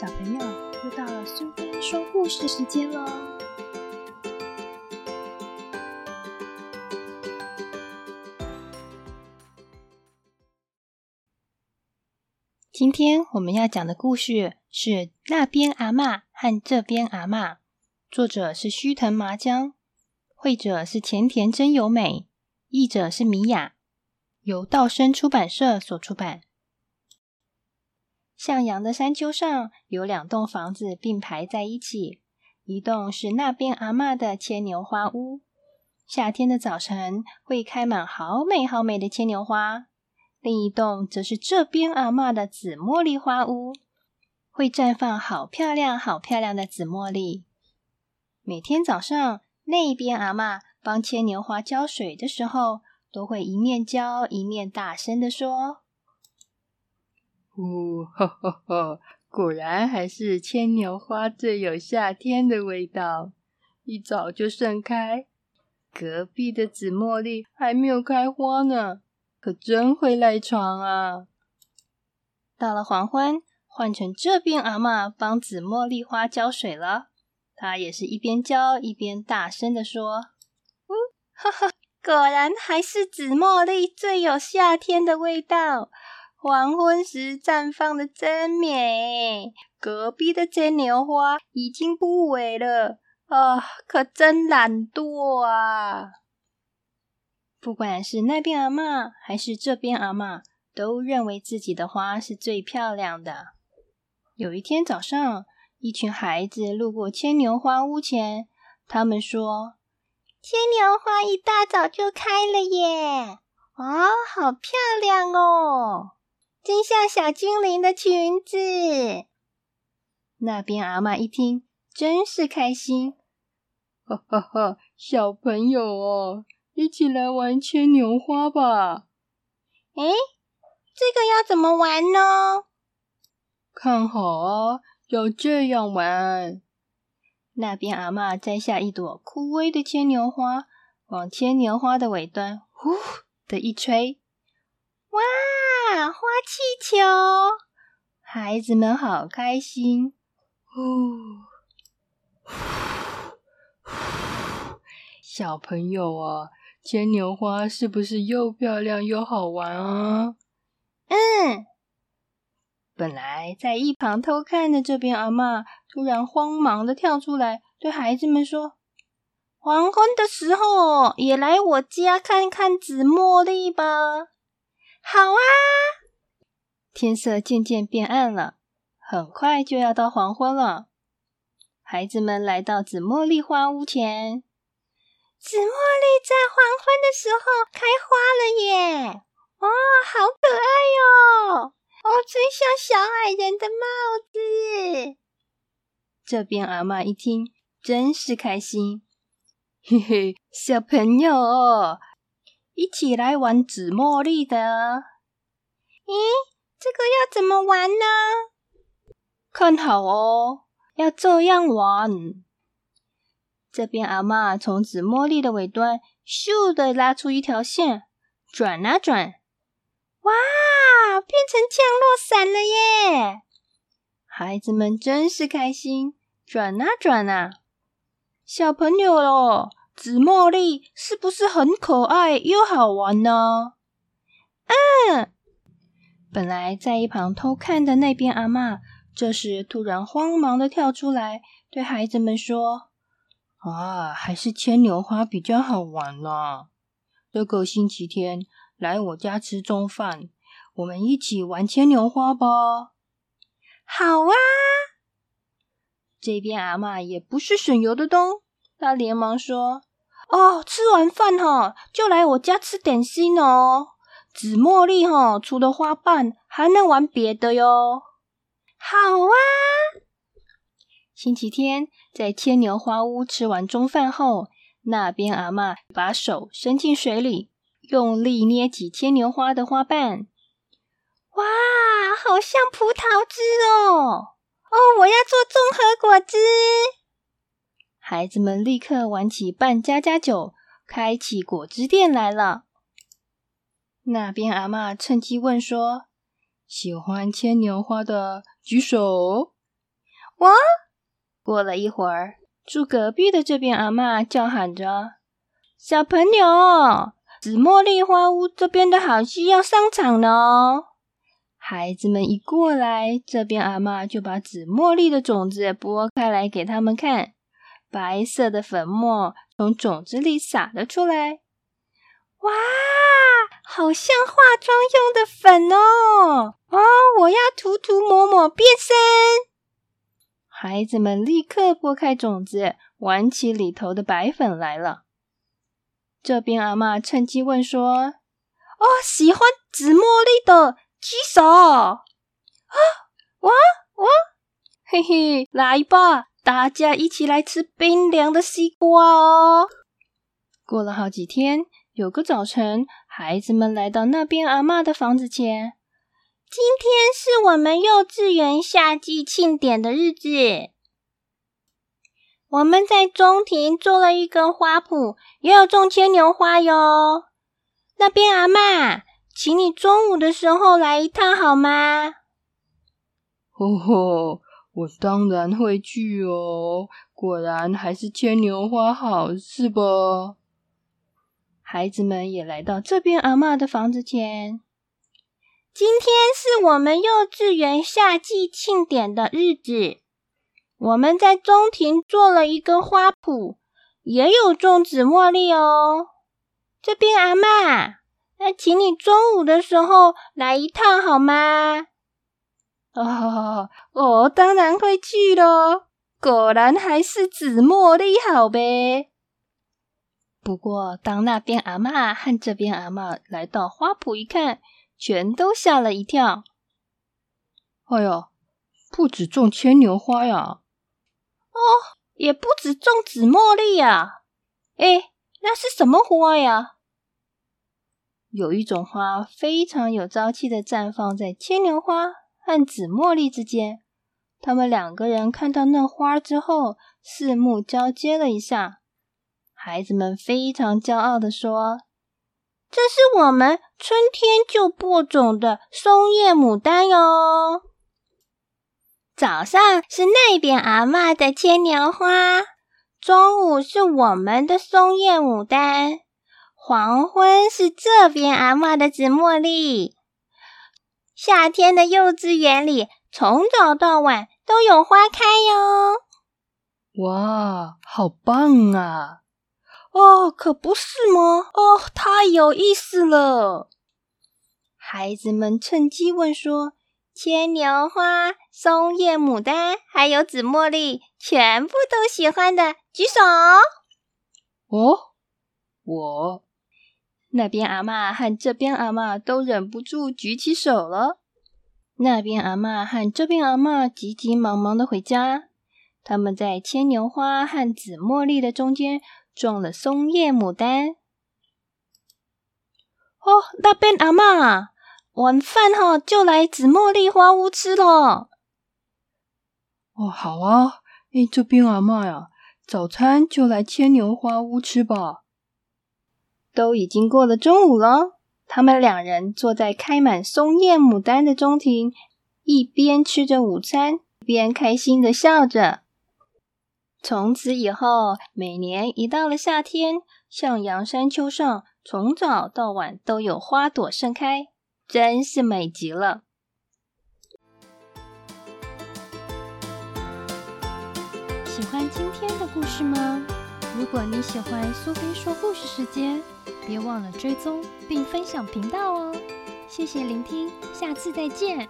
小朋友，又到了苏菲说故事时间喽！今天我们要讲的故事是《那边阿嬷和这边阿嬷》，作者是须藤麻江，绘者是前田真由美，译者是米雅，由道生出版社所出版。向阳的山丘上有两栋房子并排在一起，一栋是那边阿嬷的牵牛花屋，夏天的早晨会开满好美好美的牵牛花；另一栋则是这边阿嬷的紫茉莉花屋，会绽放好漂亮好漂亮的紫茉莉。每天早上，那边阿嬷帮牵牛花浇水的时候，都会一面浇一面大声的说。呜，哈哈哈！果然还是牵牛花最有夏天的味道，一早就盛开。隔壁的紫茉莉还没有开花呢，可真会赖床啊！到了黄昏，换成这边阿妈帮紫茉莉花浇水了。她也是一边浇一边大声的说：“呜，哈哈，果然还是紫茉莉最有夏天的味道。”黄昏时绽放的真美，隔壁的牵牛花已经枯萎了啊，可真懒惰啊！不管是那边阿妈还是这边阿妈，都认为自己的花是最漂亮的。有一天早上，一群孩子路过牵牛花屋前，他们说：“牵牛花一大早就开了耶！哦，好漂亮哦！”真像小精灵的裙子。那边阿妈一听，真是开心，哈哈哈！小朋友哦，一起来玩牵牛花吧。哎，这个要怎么玩呢？看好啊，要这样玩。那边阿妈摘下一朵枯萎的牵牛花，往牵牛花的尾端呼的一吹，哇！花气球，孩子们好开心！呼，小朋友啊，牵牛花是不是又漂亮又好玩啊？嗯。本来在一旁偷看的这边阿妈，突然慌忙的跳出来，对孩子们说：“黄昏的时候，也来我家看看紫茉莉吧。”好啊！天色渐渐变暗了，很快就要到黄昏了。孩子们来到紫茉莉花屋前，紫茉莉在黄昏的时候开花了耶！哇，好可爱哟！哦，真像小矮人的帽子。这边阿妈一听，真是开心，嘿嘿，小朋友。一起来玩紫茉莉的，咦，这个要怎么玩呢？看好哦，要这样玩。这边阿妈从紫茉莉的尾端咻的拉出一条线，转啊转，哇，变成降落伞了耶！孩子们真是开心，转啊转啊，小朋友喽。紫茉莉是不是很可爱又好玩呢？嗯，本来在一旁偷看的那边阿妈，这时突然慌忙的跳出来，对孩子们说：“啊，还是牵牛花比较好玩呢。这个星期天来我家吃中饭，我们一起玩牵牛花吧。”好啊！这边阿妈也不是省油的灯，她连忙说。哦，吃完饭哈，就来我家吃点心哦。紫茉莉哈，除了花瓣，还能玩别的哟。好啊！星期天在牵牛花屋吃完中饭后，那边阿妈把手伸进水里，用力捏起牵牛花的花瓣。哇，好像葡萄汁哦！哦，我要做综合果汁。孩子们立刻玩起扮家家酒，开起果汁店来了。那边阿妈趁机问说：“喜欢牵牛花的举手。”哇！过了一会儿，住隔壁的这边阿妈叫喊着：“小朋友，紫茉莉花屋这边的好戏要上场了哦！”孩子们一过来，这边阿妈就把紫茉莉的种子剥开来给他们看，白色的粉末从种子里洒了出来。哇，好像化妆用的粉哦！哦，我要涂涂抹抹变身。孩子们立刻拨开种子，玩起里头的白粉来了。这边阿妈趁机问说：“哦，喜欢紫茉莉的？”举手啊！我我嘿嘿，来吧，大家一起来吃冰凉的西瓜哦。过了好几天，有个早晨，孩子们来到那边阿妈的房子前。今天是我们幼稚园夏季庆典的日子，我们在中庭做了一个花圃，也有种牵牛花哟。那边阿妈。请你中午的时候来一趟好吗？吼吼，我当然会去哦。果然还是牵牛花好，是不？孩子们也来到这边阿妈的房子前。今天是我们幼稚园夏季庆典的日子，我们在中庭做了一个花圃，也有种紫茉莉哦。这边阿妈。那请你中午的时候来一趟好吗？哦，我当然会去咯。果然还是紫茉莉好呗。不过，当那边阿妈和这边阿妈来到花圃一看，全都吓了一跳。哎呀，不止种牵牛花呀！哦，也不止种紫茉莉呀！哎，那是什么花呀？有一种花非常有朝气的绽放在牵牛花和紫茉莉之间。他们两个人看到那花之后，四目交接了一下。孩子们非常骄傲的说：“这是我们春天就播种的松叶牡丹哟。”早上是那边阿妈的牵牛花，中午是我们的松叶牡丹。黄昏是这边阿妈的紫茉莉。夏天的幼稚园里，从早到晚都有花开哟。哇，好棒啊！哦，可不是吗？哦，太有意思了。孩子们趁机问说：“牵牛花、松叶牡丹，还有紫茉莉，全部都喜欢的，举手。”哦，我。那边阿妈和这边阿妈都忍不住举起手了。那边阿妈和这边阿妈急急忙忙的回家。他们在牵牛花和紫茉莉的中间种了松叶牡丹。哦，那边阿妈，晚饭哈就来紫茉莉花屋吃了。哦，好啊。哎，这边阿妈呀，早餐就来牵牛花屋吃吧。都已经过了中午了，他们两人坐在开满松叶牡丹的中庭，一边吃着午餐，一边开心的笑着。从此以后，每年一到了夏天，向阳山丘上从早到晚都有花朵盛开，真是美极了。喜欢今天的故事吗？如果你喜欢苏菲说故事时间。别忘了追踪并分享频道哦！谢谢聆听，下次再见。